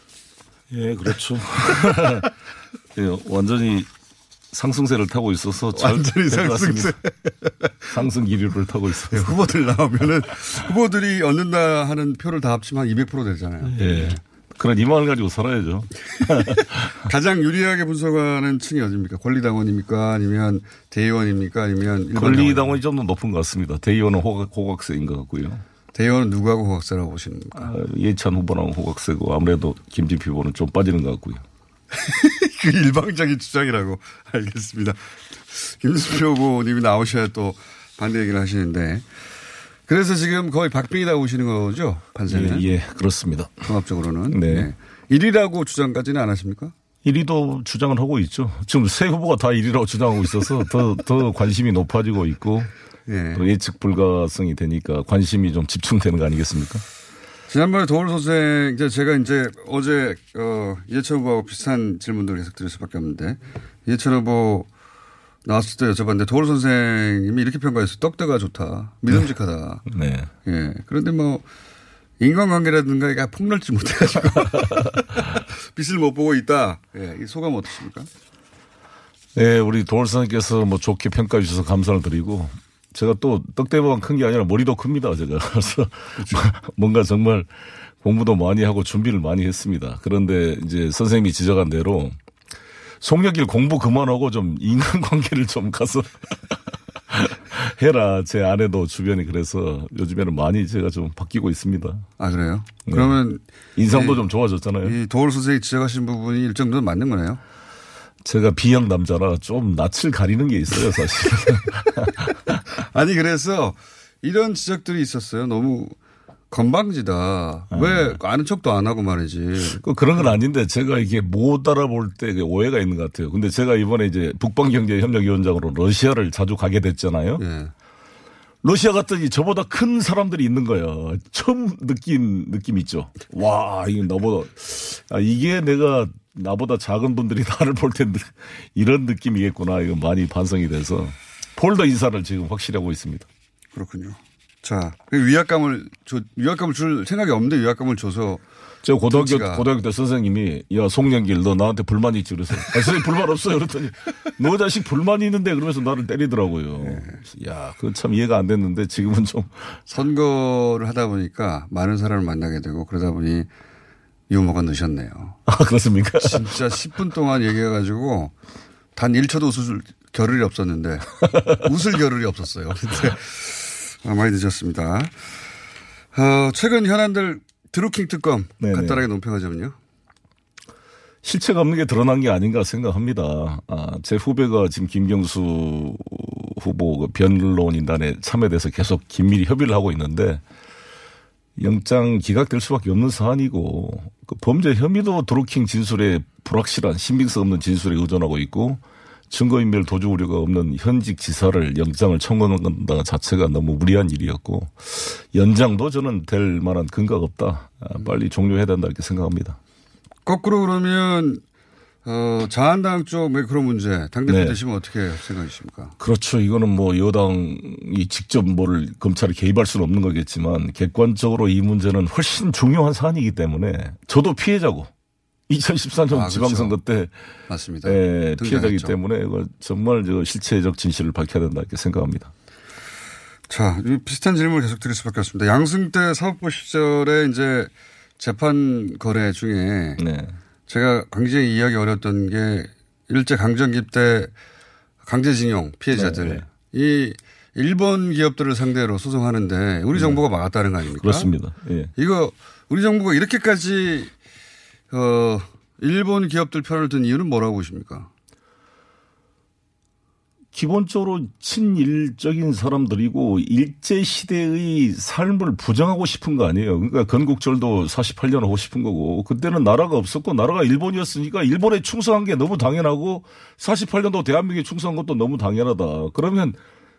예, 그렇죠. 예, 완전히 상승세를 타고 있어서 잘 완전히 상승세. 상승 기류를 타고 있어요. 후보들 나오면은 후보들이 얻는다 하는 표를 다 합치면 한 200% 되잖아요. 예. 그런 희망을 가지고 살아야죠. 가장 유리하게 분석하는 층이 어디입니까? 권리당원입니까? 아니면 대의원입니까? 아니면 권리당원이 좀 더 높은 것 같습니다. 대의원은 호각, 호각세인 것 같고요. 대의원은 누구하고 호각세라고 보십니까? 아, 예찬 후보랑 호각세고 아무래도 김진표 후보는 좀 빠지는 것 같고요. 그 일방적인 주장이라고 알겠습니다. 김수표 후보님이 나오셔야 또 반대 얘기를 하시는데 그래서 지금 거의 박빙이다 보시는 거죠 판세는? 예, 예, 그렇습니다. 종합적으로는 네. 1위라고 주장까지는 안 하십니까? 1위도 주장을 하고 있죠. 지금 세 후보가 다 1위라고 주장하고 있어서 더, 더 관심이 높아지고 있고 예. 또 예측 불가성이 되니까 관심이 좀 집중되는 거 아니겠습니까? 지난번에 도울 선생, 이제 제가 이제 어제, 어, 이해철 후보하고 비슷한 질문들을 계속 드릴 수 밖에 없는데, 이해철 후보 나왔을 때 여쭤봤는데, 도울 선생님이 이렇게 평가했어요. 떡대가 좋다. 믿음직하다. 네. 예. 그런데 뭐, 인간관계라든가 이게 폭넓지 못해가지고, 빛을 못 보고 있다. 예. 이 소감 어떠십니까? 네, 우리 도울 선생님께서 뭐 좋게 평가해 주셔서 감사를 드리고, 제가 또 떡대만 큰 게 아니라 머리도 큽니다, 제가. 그래서 뭔가 정말 공부도 많이 하고 준비를 많이 했습니다. 그런데 이제 선생님이 지적한 대로 송영길 공부 그만하고 좀 인간관계를 좀 가서 해라. 제 아내도 주변이 그래서 요즘에는 많이 제가 좀 바뀌고 있습니다. 아, 그래요? 네. 그러면. 인상도 이- 좀 좋아졌잖아요. 이 도울 선생이 지적하신 부분이 일정 정도 맞는 거네요. 제가 비형 남자라 좀 낯을 가리는 게 있어요, 사실. 아니 그래서 이런 지적들이 있었어요. 너무 건방지다. 왜 아는 척도 안 하고 말이지. 그 그런 건 아닌데 제가 이게 못 알아볼 때 오해가 있는 것 같아요. 근데 제가 이번에 이제 북방경제협력위원장으로 러시아를 자주 가게 됐잖아요. 예. 러시아 갔더니 저보다 큰 사람들이 있는 거예요. 처음 느낀 느낌 있죠. 와, 이게 나보다 아, 이게 내가 나보다 작은 분들이 나를 볼 텐데 이런 느낌이겠구나. 이거 많이 반성이 돼서 폴더 인사를 지금 확실히 하고 있습니다. 그렇군요. 자, 그 위압감을 줘, 위압감을 줄 생각이 없는데 위압감을 줘서 제가 고등학교 정치가- 고등학교 때 선생님이 야 송영길 너 나한테 불만 있지 그래서 아, 선생님 불만 없어요 그랬더니 너 자식 불만 있는데 그러면서 나를 때리더라고요. 네. 야, 그건 참 이해가 안 됐는데 지금은 좀 선거를 하다 보니까 많은 사람을 만나게 되고 그러다 보니 유머가 넣으셨네요. 아, 그렇습니까? 진짜 10분 동안 얘기해가지고 단 1초도 웃을 겨를이 없었는데 웃을 겨를이 없었어요. 아, 많이 늦었습니다. 어, 최근 현안들 드루킹 특검 네네. 간단하게 논평하자면요. 실체가 없는 게 드러난 게 아닌가 생각합니다. 아, 제 후배가 지금 김경수 후보 그 변론인단에 참여돼서 계속 긴밀히 협의를 하고 있는데 영장 기각될 수밖에 없는 사안이고 그 범죄 혐의도 드루킹 진술에 불확실한 신빙성 없는 진술에 의존하고 있고 증거인멸 도주 우려가 없는 현직 지사를 영장을 청구한다는 자체가 너무 무리한 일이었고 연장도 저는 될 만한 근거가 없다. 아, 빨리 종료해야 된다 이렇게 생각합니다. 거꾸로 그러면 어, 자한당 쪽 매크로 문제 당대표 네. 되시면 어떻게 생각하십니까? 그렇죠. 이거는 뭐 여당이 직접 뭐를 검찰에 개입할 수는 없는 거겠지만 객관적으로 이 문제는 훨씬 중요한 사안이기 때문에 저도 피해자고 2014년 아, 그렇죠. 지방선거 때 맞습니다. 예, 피해자이기. 때문에 이거 정말 저 실체적 진실을 밝혀야 된다 이렇게 생각합니다. 자, 이 비슷한 질문을 계속 드릴 수밖에 없습니다. 양승태 사법부 시절에 이제 재판 거래 중에 네. 제가 굉장히 이해하기 어려웠던 게 일제 강점기 때 강제징용 피해자들 네, 네. 이 일본 기업들을 상대로 소송하는데 우리 정부가 막았다는 거 아닙니까? 그렇습니다. 예. 이거 우리 정부가 이렇게까지 어 일본 기업들 편을 든 이유는 뭐라고 보십니까? 기본적으로 친일적인 사람들이고 일제 시대의 삶을 부정하고 싶은 거 아니에요. 그러니까 건국절도 48년 하고 싶은 거고 그때는 나라가 없었고 나라가 일본이었으니까 일본에 충성한 게 너무 당연하고 48년도 대한민국에 충성한 것도 너무 당연하다. 그러면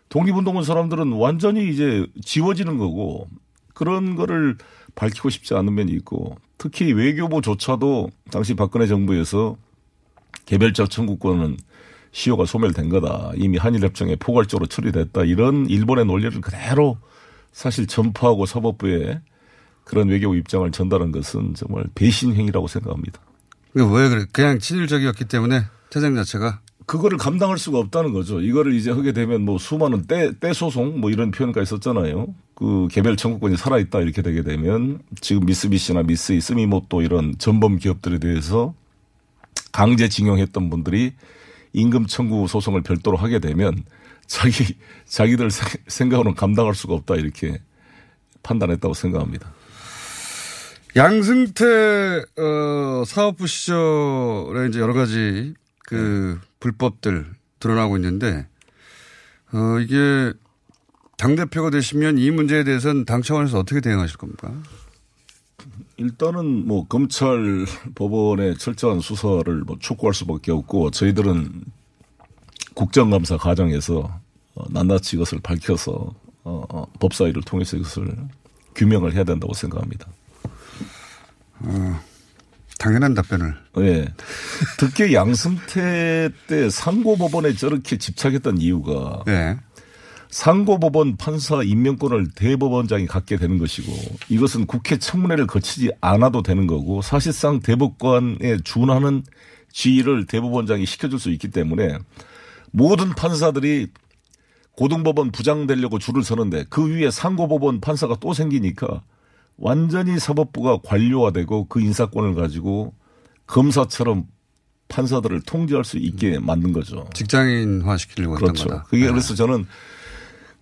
독립운동한 사람들은 완전히 이제 지워지는 거고 그런 거를 밝히고 싶지 않은 면이 있고 특히 외교부조차도 당시 박근혜 정부에서 개별적 청구권은 시효가 소멸된 거다. 이미 한일협정에 포괄적으로 처리됐다. 이런 일본의 논리를 그대로 사실 전파하고 사법부에 그런 외교 입장을 전달한 것은 정말 배신 행위라고 생각합니다. 왜 그래? 그냥 친일적이었기 때문에 태생 자체가 그거를 감당할 수가 없다는 거죠. 이거를 이제 하게 되면 뭐 수많은 떼, 떼 소송 뭐 이런 표현까지 썼잖아요. 그 개별 청구권이 살아있다 이렇게 되게 되면 지금 미쓰비시나 미쓰이, 스미모토 이런 전범 기업들에 대해서 강제 징용했던 분들이 임금 청구 소송을 별도로 하게 되면 자기, 자기들 생- 생각으로는 감당할 수가 없다 이렇게 판단했다고 생각합니다. 양승태 어, 사업부 시절에 이제 여러 가지 그 불법들 드러나고 있는데 어, 이게 당 대표가 되시면 이 문제에 대해서는 당 차원에서 어떻게 대응하실 겁니까? 일단은 뭐 검찰 법원의 철저한 수사를 뭐 촉구할 수밖에 없고 저희들은 국정감사 과정에서 어, 낱낱이 이것을 밝혀서 어, 어, 법사위를 통해서 이것을 규명을 해야 된다고 생각합니다. 어, 당연한 답변을. 예. 특히 양승태 때 상고법원에 저렇게 집착했던 이유가 네. 상고법원 판사 임명권을 대법원장이 갖게 되는 것이고 이것은 국회 청문회를 거치지 않아도 되는 거고 사실상 대법관에 준하는 지위를 대법원장이 시켜줄 수 있기 때문에 모든 판사들이 고등법원 부장 되려고 줄을 서는데 그 위에 상고법원 판사가 또 생기니까 완전히 사법부가 관료화되고 그 인사권을 가지고 검사처럼 판사들을 통제할 수 있게 만든 거죠. 직장인화 시키려고 했던 그렇죠. 거다. 그게 네. 그래서 저는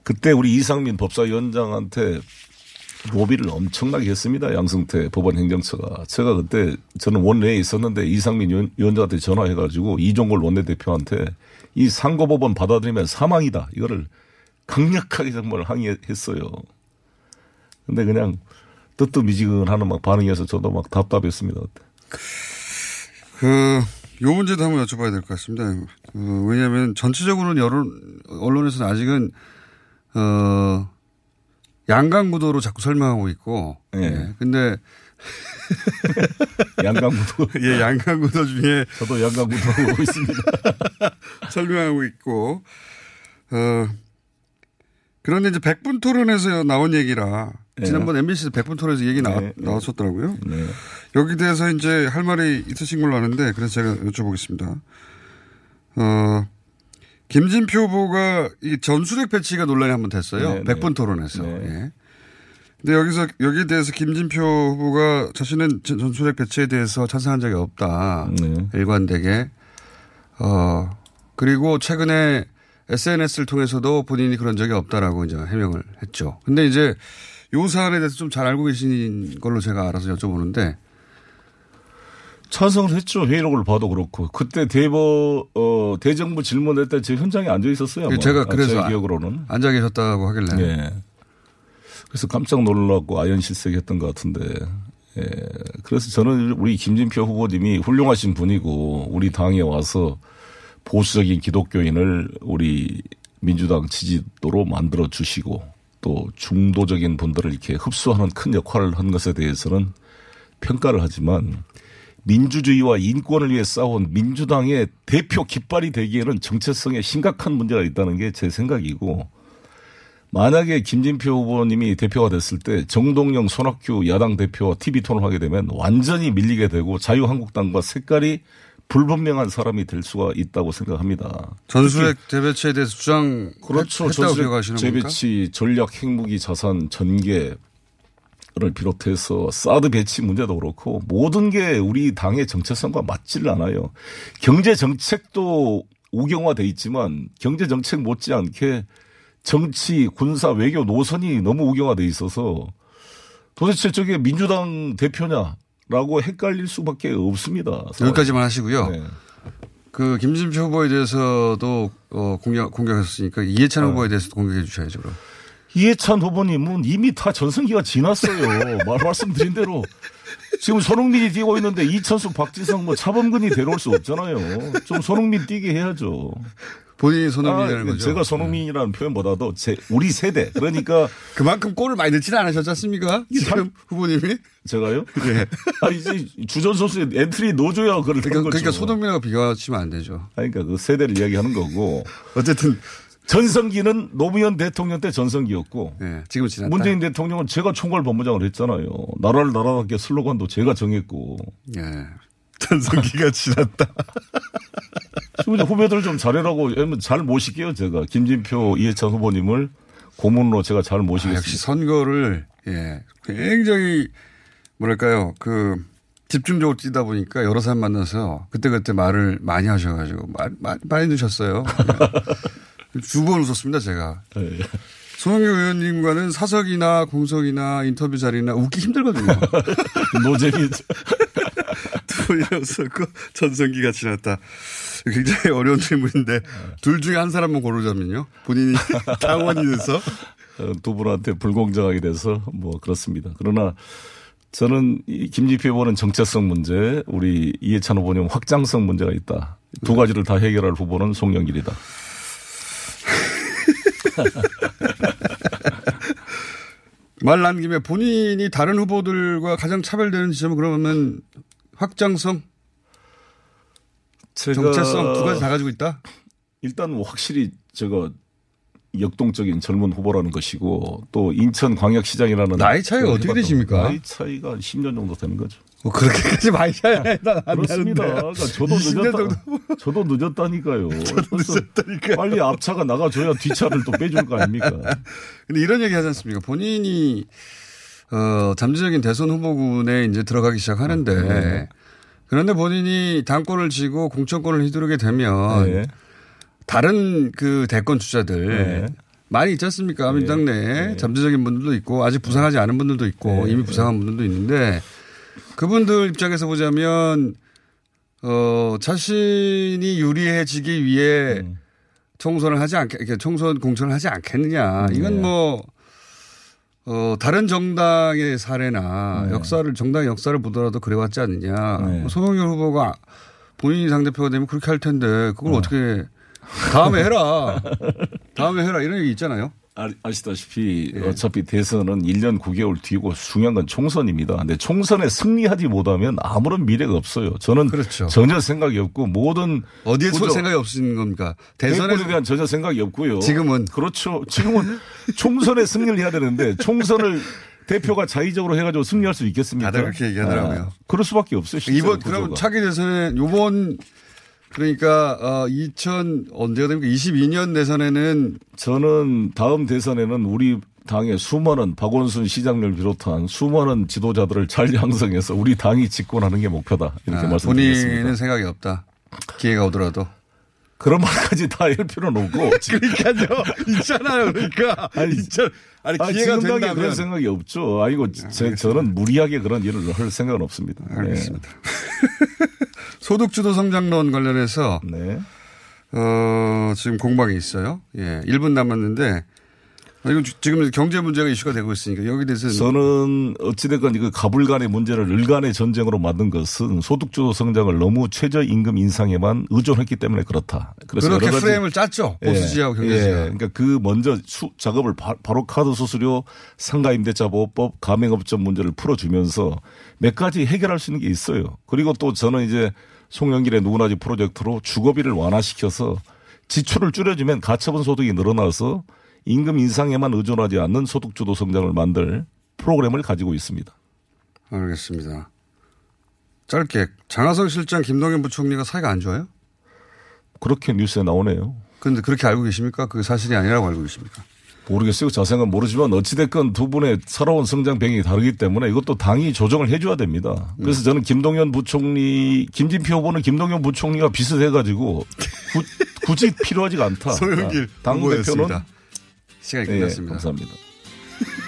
그때 우리 이상민 법사위원장한테 로비를 엄청나게 했습니다. 양승태 법원 행정처가. 제가 그때 저는 원내에 있었는데 이상민 위원- 위원장한테 전화해가지고 이종걸 원내대표한테 이 상고법원 받아들이면 사망이다. 이거를 강력하게 정말 항의했어요. 근데 그냥 뜨뜻미지근하는 막 반응이어서 저도 막 답답했습니다. 그, 요 문제도 한번 여쭤봐야 될 것 같습니다. 어, 왜냐하면 전체적으로는 여론, 언론에서는 아직은, 어, 양강구도로 자꾸 설명하고 있고. 예. 근데. 양강구도. 예, 양강구도 중에. 저도 양강구도 하고 있습니다. 설명하고 있고. 어, 그런데 이제 백분 토론에서 나온 얘기라. 네. 지난번 MBC에서 백분 토론에서 얘기 나왔, 네, 네. 나왔었더라고요. 네. 여기 대해서 이제 할 말이 있으신 걸로 아는데 그래서 제가 여쭤보겠습니다. 어, 김진표 후보가 이 전술핵 배치가 논란이 한 번 됐어요. 네, 백분 네. 토론에서. 네. 예. 근데 여기서 여기에 대해서 김진표 후보가 자신은 전- 전술핵 배치에 대해서 찬성한 적이 없다. 네. 일관되게. 어, 그리고 최근에 SNS를 통해서도 본인이 그런 적이 없다라고 이제 해명을 했죠. 근데 이제 요 사안에 대해서 좀 잘 알고 계신 걸로 제가 알아서 여쭤보는데 찬성을 했죠. 회의록을 봐도 그렇고. 그때 대법, 어, 대정부 질문할 때제 현장에 앉아 있었어요. 아마. 제가 아, 그래서 제 기억으로는. 앉아 계셨다고 하길래. 예. 그래서 깜짝 놀라고 아연실색했던 것 같은데. 예. 그래서 저는 우리 김진표 후보님이 훌륭하신 분이고 우리 당에 와서 보수적인 기독교인을 우리 민주당 지지도로 만들어 주시고 또 중도적인 분들을 이렇게 흡수하는 큰 역할을 한 것에 대해서는 평가를 하지만 민주주의와 인권을 위해 싸운 민주당의 대표 깃발이 되기에는 정체성에 심각한 문제가 있다는 게 제 생각이고 만약에 김진표 후보님이 대표가 됐을 때 정동영, 손학규 야당 대표와 TV 토론하게 되면 완전히 밀리게 되고 자유한국당과 색깔이 불분명한 사람이 될 수가 있다고 생각합니다. 전술핵 재배치에 대해서 주장 그렇죠. 전술핵 기억하시는 겁니까? 재배치, 전략 핵무기 자산 전개 를 비롯해서 사드 배치 문제도 그렇고 모든 게 우리 당의 정체성과 맞지를 않아요. 경제 정책도 우경화돼 있지만 경제 정책 못지않게 정치, 군사, 외교 노선이 너무 우경화돼 있어서 도대체 저게 민주당 대표냐라고 헷갈릴 수밖에 없습니다. 여기까지만 하시고요. 네. 그 김진표 후보에 대해서 도 어, 공격 공격했으니까 이해찬 네. 후보에 대해서 공격해 주셔야죠. 그럼. 이해찬 후보님은 이미 다 전성기가 지났어요. 말, 말씀드린 대로. 지금 손흥민이 뛰고 있는데 이천수, 박지성, 뭐 차범근이 데려올 수 없잖아요. 좀 손흥민 뛰게 해야죠. 본인이 손흥민이라는 아, 거죠. 제가 손흥민이라는 표현보다도 제 우리 세대 그러니까 그만큼 골을 많이 넣지는 않으셨지 않습니까? 지금 후보님이 제가요? 예. 아 이제 주전 선수에 엔트리 넣어줘야 그걸 그러니까. 그러니까 손흥민하고 비교하시면 안 되죠. 그러니까 그 세대를 이야기하는 거고 어쨌든 전성기는 노무현 대통령 때 전성기였고 예, 지금 지났다. 문재인 대통령은 제가 총괄 본부장을 했잖아요. 나라를 나라답게 슬로건도 제가 정했고. 예. 전성기가 지났다. 지금 후배들 좀 잘해라고 잘 모실게요, 제가. 김진표, 이해찬 후보님을 고문으로 제가 잘 아, 모시겠습니다. 역시 선거를 예 굉장히 뭐랄까요 그 집중적으로 뛰다 보니까 여러 사람 만나서 그때 그때 말을 많이 하셔가지고 말, 말 많이 드셨어요. 두 번 웃었습니다 제가. 예. 손흥민 의원님과는 사석이나 공석이나 인터뷰 자리나 웃기 힘들거든요. 노잼이 두 번이었었고 전성기가 지났다. 굉장히 어려운 질문인데 둘 중에 한 사람만 고르자면요. 본인이 당원이 돼서 어, 두 분한테 불공정하게 돼서 뭐 그렇습니다. 그러나 저는 이 김지표 후보는 정체성 문제, 우리 이해찬 후보는 확장성 문제가 있다. 두 가지를 다 해결할 후보는 송영길이다. 말난 김에 본인이 다른 후보들과 가장 차별되는 지점은 그러면 확장성, 정체성 두 가지 다 가지고 있다? 일단 뭐 확실히 제가 역동적인 젊은 후보라는 것이고 또 인천광역시장이라는 나이 차이가 그 어떻게 되십니까? 나이 차이가 10년 정도 되는 거죠. 뭐 그렇게까지 많이 차이 안 그렇습니다. 그러니까 저도 20년 늦었다. 저도 늦었다니까요. 늦었다니까. 빨리 앞차가 나가줘야 뒷차를 또 빼줄 거 아닙니까? 근데 이런 얘기 하지 않습니까? 본인이 어, 잠재적인 대선 후보군에 이제 들어가기 시작하는데 네. 그런데 본인이 당권을 쥐고 공천권을 휘두르게 되면 네. 다른 그 대권 주자들 네. 많이 있지 않습니까? 민당 내에 잠재적인 분들도 있고 아직 부상하지 않은 분들도 있고 네. 이미 부상한 분들도 있는데 그분들 입장에서 보자면 어, 자신이 유리해지기 위해 음. 총선을 하지 않게, 이렇게 총선 공천을 하지 않겠느냐. 이건 네. 뭐, 어, 다른 정당의 사례나 네. 역사를, 정당의 역사를 보더라도 그래왔지 않느냐. 네. 뭐 송영길 후보가 본인이 당대표가 되면 그렇게 할 텐데 그걸 네. 어떻게 다음에 해라. 다음에 해라. 이런 얘기 있잖아요. 아, 아시다시피 예. 어차피 대선은 1년 9개월 뒤고 중요한 건 총선입니다. 근데 총선에 승리하지 못하면 아무런 미래가 없어요. 저는 전혀 생각이 없고 모든 그렇죠. 어디에 구조- 생각이 없으신 겁니까? 대선에 대한 전혀 생각이 없고요. 지금은? 그렇죠. 지금은 총선에 승리를 해야 되는데 총선을 대표가 자의적으로 해가지고 승리할 수 있겠습니까? 다들 그렇게 얘기하더라고요. 아, 그럴 수밖에 없어요. 이번 그럼. 차기 대선에 요번 그러니까 어, 2000 언제가 됩니까? 22년 대선에는 저는 다음 대선에는 우리 당의 수많은 박원순 시장을 비롯한 수많은 지도자들을 잘 양성해서 우리 당이 집권하는 게 목표다 이렇게 아, 말씀드리겠습니다. 본인은 생각이 없다. 기회가 오더라도. 그런 말까지 다 할 필요는 없고. 그러니까요. 있잖아요. 그러니까. 아니, 있잖- 아니, 아니, 기회가 된다면. 그런 생각이 없죠. 아이고, 제, 저는 무리하게 그런 일을 할 생각은 없습니다. 알겠습니다. 소득주도 성장론 관련해서 네. 어, 지금 공방이 있어요. 예. 1분 남았는데 아, 이거 주- 지금 경제 문제가 이슈가 되고 있으니까 여기 대해서 저는 어찌됐건 이거 가불간의 문제를 일간의 전쟁으로 만든 것은 소득주도 성장을 너무 최저임금 인상에만 의존했기 때문에 그렇다. 그래서 그렇게 프레임을 짰죠. 보수지하고 예, 경제지가. 예. 그러니까 그 먼저 수, 작업을 바, 로 카드 수수료 상가임대차 보호법 가맹업종 문제를 풀어주면서 몇 가지 해결할 수 있는 게 있어요. 그리고 또 저는 이제 송영길의 누구나지 프로젝트로 주거비를 완화시켜서 지출을 줄여주면 가처분 소득이 늘어나서 임금 인상에만 의존하지 않는 소득주도 성장을 만들 프로그램을 가지고 있습니다. 알겠습니다. 짧게 장하성 실장 김동연 부총리가 사이가 안 좋아요? 그렇게 뉴스에 나오네요. 그런데 그렇게 알고 계십니까? 그 사실이 아니라고 알고 계십니까? 모르겠어요. 자세한 모르지만 어찌됐건 두 분의 살아온 성장 배경이 다르기 때문에 이것도 당이 조정을 해줘야 됩니다. 그래서 저는 김동연 부총리, 김진표 후보는 김동연 부총리가 비슷해가지고 구, 굳이 필요하지가 않다. 소영길 당 대표는 후보였습니다. 시간이 예, 끝났습니다. 감사합니다.